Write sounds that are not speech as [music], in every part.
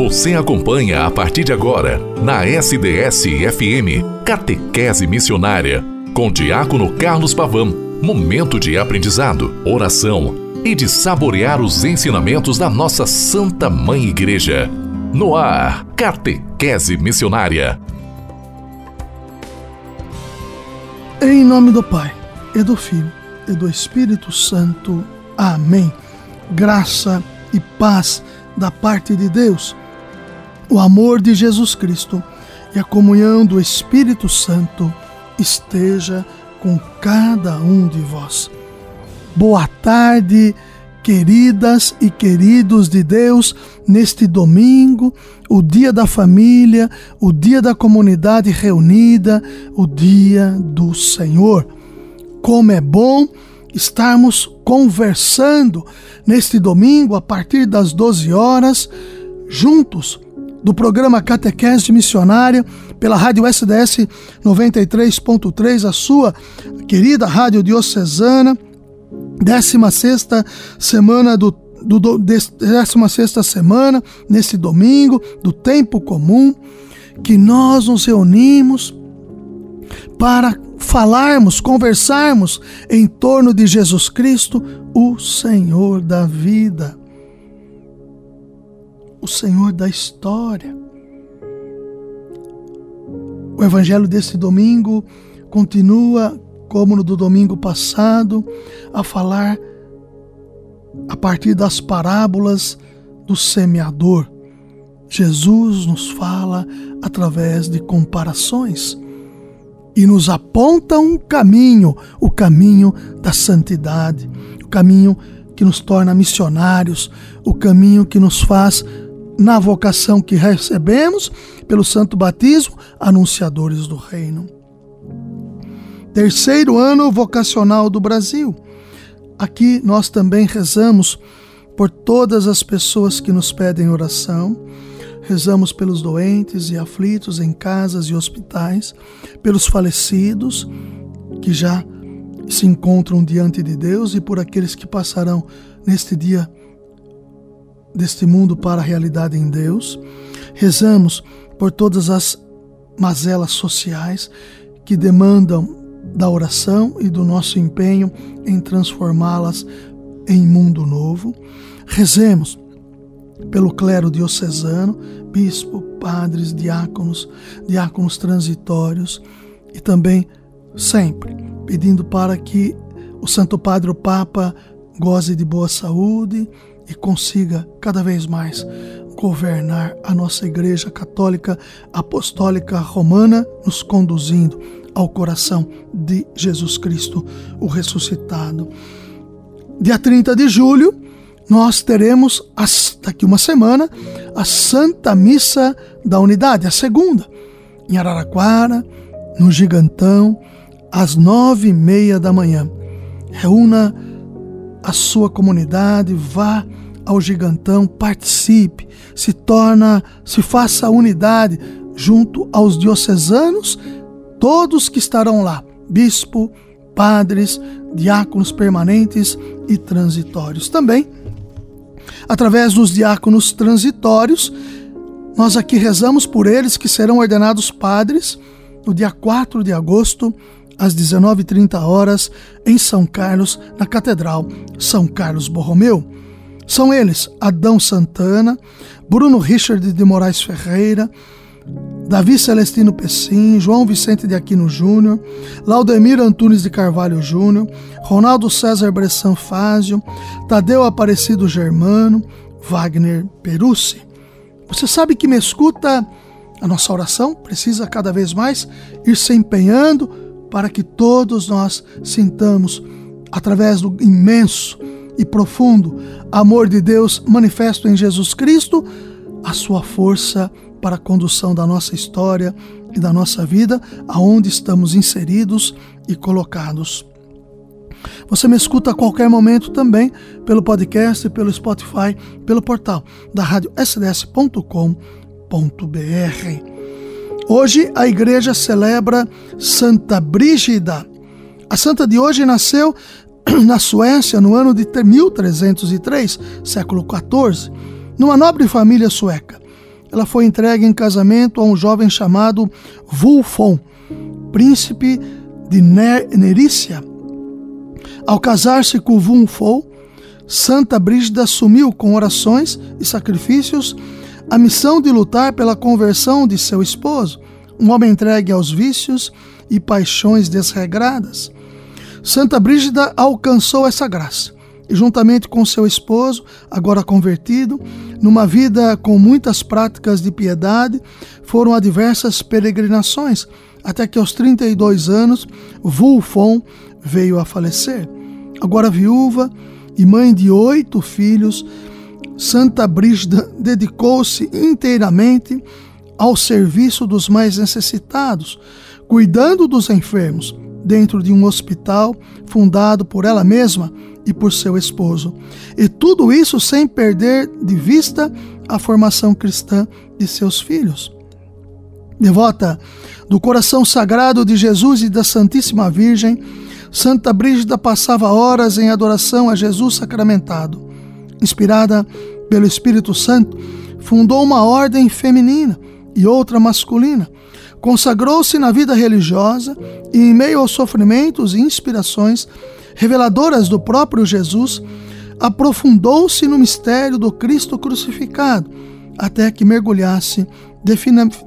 Você acompanha a partir de agora, na SDS-FM, Catequese Missionária, com Diácono Carlos Pavão. Momento de aprendizado, oração e de saborear os ensinamentos da nossa Santa Mãe Igreja. No ar, Catequese Missionária. Em nome do Pai, e do Filho, e do Espírito Santo. Amém. Graça e paz da parte de Deus, o amor de Jesus Cristo e a comunhão do Espírito Santo esteja com cada um de vós. Boa tarde, queridas e queridos de Deus, neste domingo, o dia da família, o dia da comunidade reunida, o dia do Senhor. Como é bom estarmos conversando neste domingo a partir das 12 horas, juntos do programa Catequese Missionária pela Rádio SDS 93.3, a sua querida Rádio Diocesana, 16 semana do do, do 16 semana, nesse domingo, do tempo comum, que nós nos reunimos para falarmos, conversarmos em torno de Jesus Cristo, o Senhor da vida, o Senhor da história. O evangelho deste domingo continua, como no do domingo passado, a falar a partir das parábolas do semeador. Jesus nos fala através de comparações e nos aponta um caminho, o caminho da santidade, o caminho que nos torna missionários, o caminho que nos faz, na vocação que recebemos pelo santo batismo, anunciadores do reino. Terceiro ano vocacional do Brasil. Aqui nós também rezamos por todas as pessoas que nos pedem oração Rezamos pelos doentes e aflitos em casas e hospitais, pelos falecidos que já se encontram diante de Deus e por aqueles que passarão neste dia deste mundo para a realidade em Deus. Rezamos por todas as mazelas sociais que demandam da oração e do nosso empenho em transformá-las em mundo novo. Rezemos pelo clero diocesano, bispo, padres, diáconos, diáconos transitórios e também sempre pedindo para que o Santo Padre o Papa goze de boa saúde e consiga cada vez mais governar a nossa Igreja Católica Apostólica Romana, nos conduzindo ao coração de Jesus Cristo, o ressuscitado. Dia 30 de julho, nós teremos, daqui uma semana, a Santa Missa da Unidade, a segunda, em Araraquara, no Gigantão, às nove e meia da manhã. Reúna a sua comunidade, vá ao Gigantão, participe, se torna, se faça unidade junto aos diocesanos, todos que estarão lá, bispo, padres, diáconos permanentes e transitórios. Também através dos diáconos transitórios. Nós aqui rezamos por eles que serão ordenados padres no dia 4 de agosto, às 19h30 horas, em São Carlos, na Catedral São Carlos Borromeu. São eles Adão Santana, Bruno Richard de Moraes Ferreira, Davi Celestino Pessim, João Vicente de Aquino Júnior, Laudemir Antunes de Carvalho Júnior, Ronaldo César Bressan Fázio, Tadeu Aparecido Germano, Wagner Perucci. Você sabe que me escuta? A nossa oração precisa cada vez mais ir se empenhando para que todos nós sintamos, através do imenso e profundo amor de Deus manifesto em Jesus Cristo, a sua força para a condução da nossa história e da nossa vida, aonde estamos inseridos e colocados. Você me escuta a qualquer momento também pelo podcast, pelo Spotify, pelo portal da rádio sds.com.br. Hoje a igreja celebra Santa Brígida. A santa de hoje nasceu [clears throat] na Suécia no ano de 1303, século XIV, numa nobre família sueca. ela foi entregue em casamento a um jovem chamado Wulfon, príncipe de Nerícia. Ao casar-se com Wulfon, Santa Brígida assumiu com orações e sacrifícios a missão de lutar pela conversão de seu esposo, um homem entregue aos vícios e paixões desregradas. Santa Brígida alcançou essa graça e, juntamente com seu esposo, agora convertido, numa vida com muitas práticas de piedade, foram a diversas peregrinações, até que aos 32 anos, Wulfon veio a falecer. Agora viúva e mãe de oito filhos, Santa Brígida dedicou-se inteiramente ao serviço dos mais necessitados, cuidando dos enfermos, dentro de um hospital fundado por ela mesma e por seu esposo. E tudo isso sem perder de vista a formação cristã de seus filhos. Devota do coração sagrado de Jesus e da Santíssima Virgem, Santa Brígida passava horas em adoração a Jesus sacramentado. Inspirada pelo Espírito Santo, fundou uma ordem feminina e outra masculina. Consagrou-se na vida religiosa e, em meio aos sofrimentos e inspirações reveladoras do próprio Jesus, aprofundou-se no mistério do Cristo crucificado, até que mergulhasse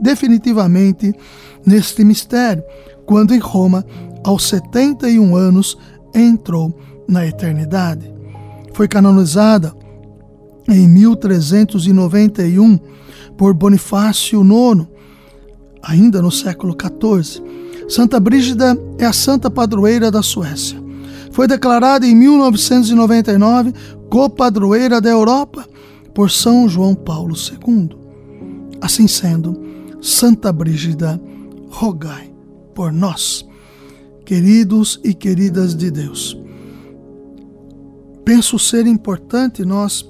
definitivamente neste mistério, quando em Roma aos 71 anos, entrou na eternidade. Foi canonizada em 1391 por Bonifácio IX, ainda no século XIV. Santa Brígida é a santa padroeira da Suécia. Foi declarada em 1999 copadroeira da Europa por São João Paulo II. Assim sendo, Santa Brígida, rogai por nós queridos e queridas de Deus. Penso ser importante nós,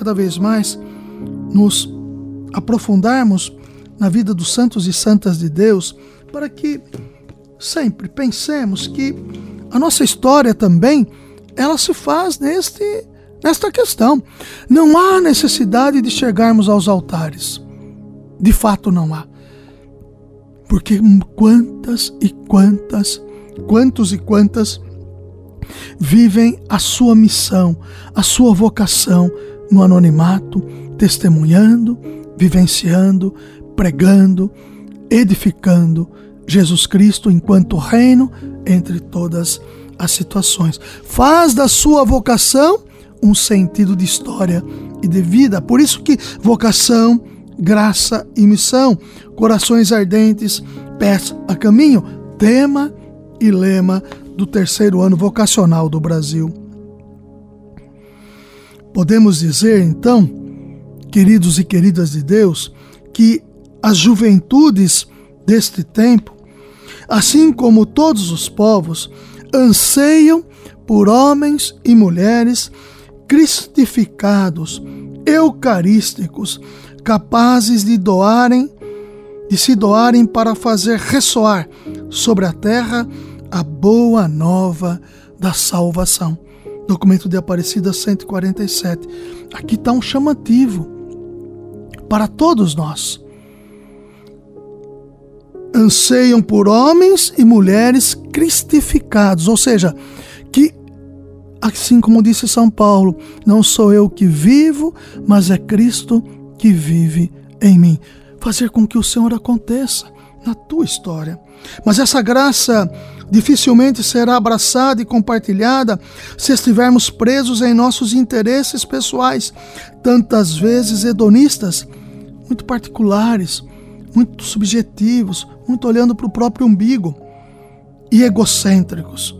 cada vez mais, nos aprofundarmos na vida dos santos e santas de Deus, para que sempre pensemos que a nossa história também ela se faz neste nesta questão. Não há necessidade de chegarmos aos altares. De fato não há. Porque quantas e quantas quantos e quantas vivem a sua missão, a sua vocação no anonimato, testemunhando, vivenciando, pregando, edificando Jesus Cristo enquanto reino entre todas as situações. Faz da sua vocação um sentido de história e de vida. Por isso que vocação, graça e missão, corações ardentes, pés a caminho, tema e lema do terceiro ano vocacional do Brasil. Podemos dizer, então, queridos e queridas de Deus, que as juventudes deste tempo, assim como todos os povos, anseiam por homens e mulheres cristificados, eucarísticos, capazes de doarem, de se doarem para fazer ressoar sobre a terra a boa nova da salvação. Documento de Aparecida 147. Aqui está um chamativo para todos nós. Anseiam por homens e mulheres cristificados, ou seja, que, assim como disse São Paulo, não sou eu que vivo, mas é Cristo que vive em mim. Fazer com que o Senhor aconteça na tua história. Mas essa graça dificilmente será abraçada e compartilhada se estivermos presos em nossos interesses pessoais, tantas vezes hedonistas, muito particulares, muito subjetivos, muito olhando para o próprio umbigo e egocêntricos,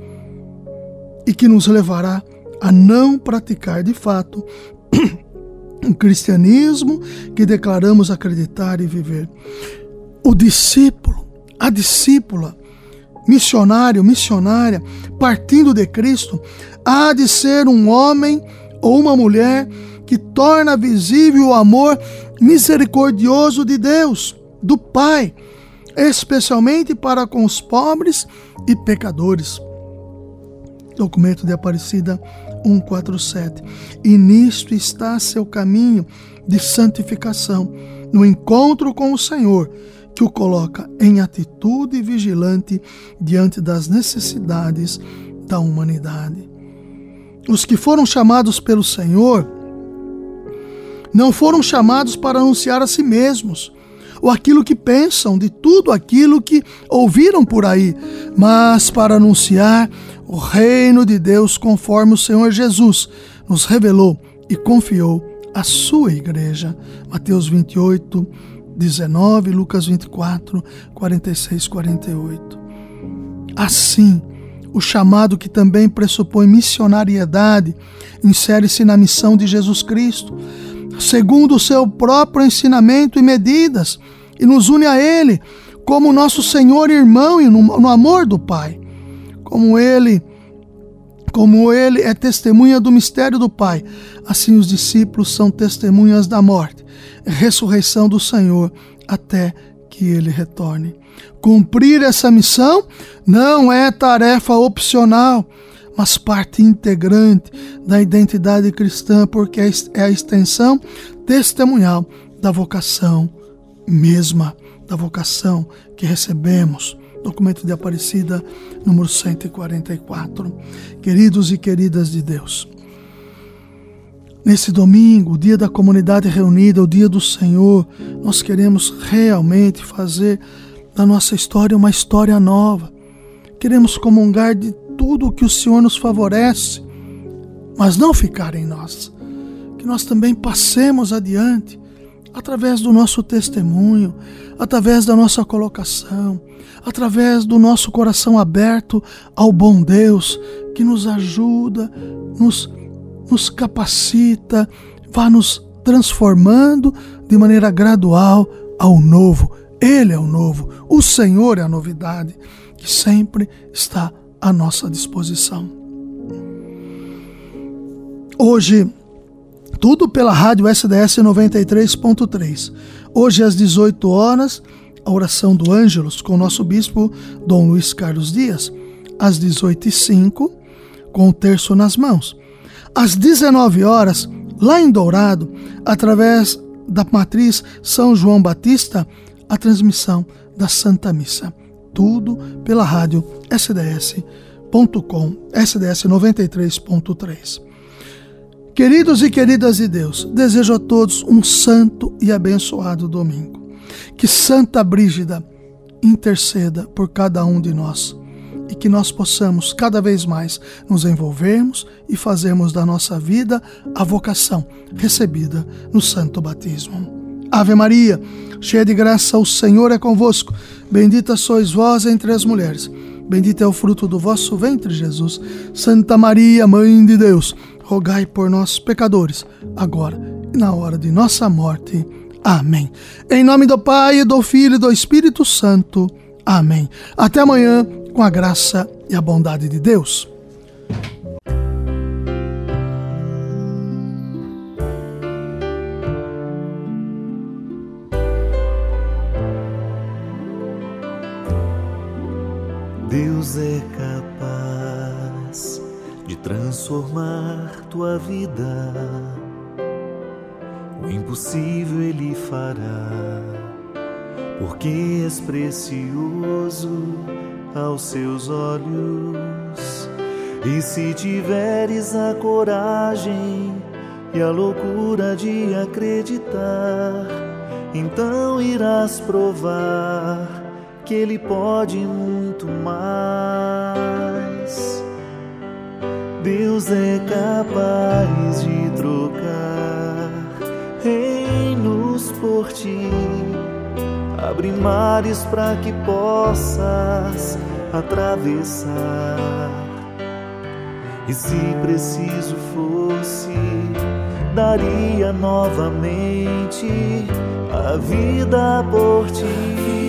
e que nos levará a não praticar de fato [clears throat] o cristianismo que declaramos acreditar e viver. O discípulo, a discípula, missionário, missionária, partindo de Cristo, há de ser um homem ou uma mulher que torna visível o amor misericordioso de Deus, do Pai, especialmente para com os pobres e pecadores. Documento de Aparecida 147. E nisto está seu caminho de santificação, no encontro com o Senhor, que o coloca em atitude vigilante diante das necessidades da humanidade. Os que foram chamados pelo Senhor não foram chamados para anunciar a si mesmos, ou aquilo que pensam, de tudo aquilo que ouviram por aí, mas para anunciar o reino de Deus conforme o Senhor Jesus nos revelou e confiou à sua igreja. Mateus 28, 19, Lucas 24, 46, 48. Assim, o chamado que também pressupõe missionariedade insere-se na missão de Jesus Cristo, segundo o seu próprio ensinamento e medidas, e nos une a Ele como nosso Senhor e irmão e no, no amor do Pai. Como Ele, como Ele é testemunha do mistério do Pai, assim os discípulos são testemunhas da morte, ressurreição do Senhor, até que Ele retorne. Cumprir essa missão não é tarefa opcional, mas parte integrante da identidade cristã, porque é a extensão testemunhal da vocação mesma, da vocação que recebemos. Documento de Aparecida, número 144. Queridos e queridas de Deus, nesse domingo, dia da comunidade reunida, o dia do Senhor, nós queremos realmente fazer da nossa história uma história nova. Queremos comungar de tudo o que o Senhor nos favorece, mas não ficar em nós. Que nós também passemos adiante através do nosso testemunho, através da nossa colocação, através do nosso coração aberto ao bom Deus que nos ajuda, nos, nos capacita, vai nos transformando de maneira gradual ao novo. Ele é o novo, o Senhor é a novidade que sempre está à nossa disposição. Hoje, tudo pela rádio SDS 93.3. Hoje às 18 horas, a oração do Ângelos com o nosso bispo Dom Luiz Carlos Dias. Às 18h05, com o terço nas mãos. Às 19 horas, lá em Dourado, através da matriz São João Batista, a transmissão da Santa Missa tudo pela rádio sds.com, SDS 93.3. Queridos e queridas de Deus, desejo a todos um santo e abençoado domingo. Que Santa Brígida interceda por cada um de nós e que nós possamos cada vez mais nos envolvermos e fazermos da nossa vida a vocação recebida no santo batismo. Ave Maria, cheia de graça, o Senhor é convosco. Bendita sois vós entre as mulheres. Bendito é o fruto do vosso ventre, Jesus. Santa Maria, Mãe de Deus, rogai por nós, pecadores, agora e na hora de nossa morte. Amém. Em nome do Pai, do Filho e do Espírito Santo. Amém. Até amanhã, com a graça e a bondade de Deus. Deus é transformar tua vida. O impossível Ele fará, porque és precioso aos seus olhos. E se tiveres a coragem e a loucura de acreditar, então irás provar que Ele pode muito mais. Deus é capaz de trocar reinos por ti, abrir mares para que possas atravessar. E se preciso fosse, daria novamente a vida por ti.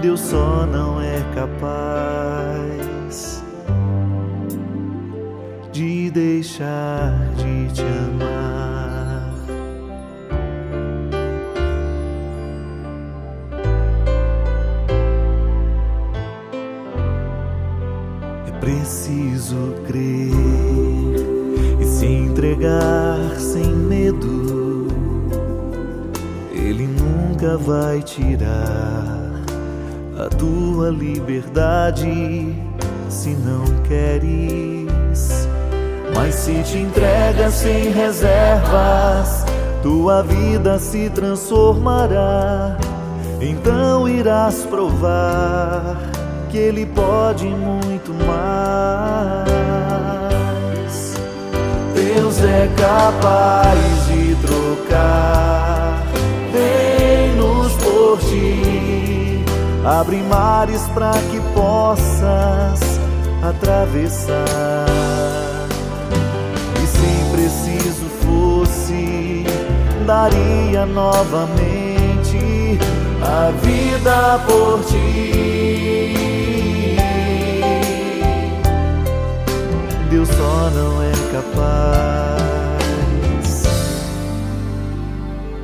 Deus só não é capaz de deixar de te amar. preciso crer e se entregar sem medo. Ele nunca vai tirar a tua liberdade se não queres. Mas se te entregas sem reservas, tua vida se transformará. Então irás provar que Ele pode muito mais. Deus é capaz de abre mares para que possas atravessar. E se preciso fosse, daria novamente a vida por ti. Deus só não é capaz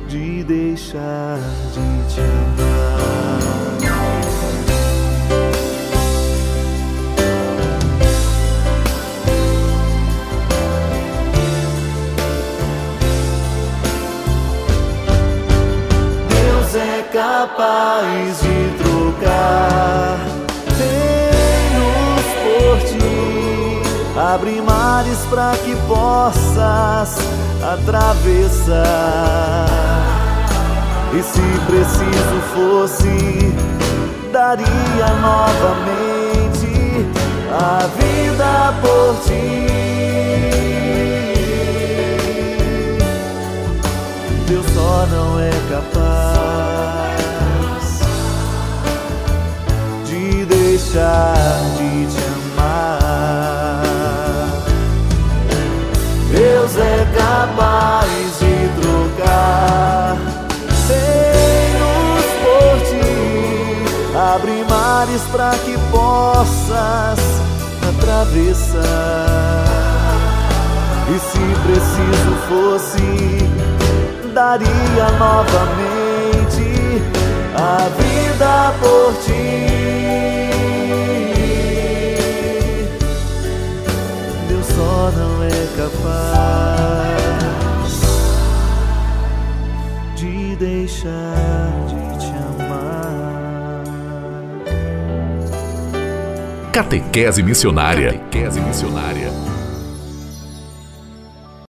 de deixar de te amar. Capaz de trocar reinos por ti abre mares para que possas atravessar. E se preciso fosse, daria novamente a vida por ti. Deus só não é capaz deixar de te amar. Deus é capaz de trocar reinos por ti, abre mares para que possas atravessar. E se preciso fosse, daria novamente a vida por ti. Só não é capaz de deixar de te amar. Catequese missionária. Catequese missionária.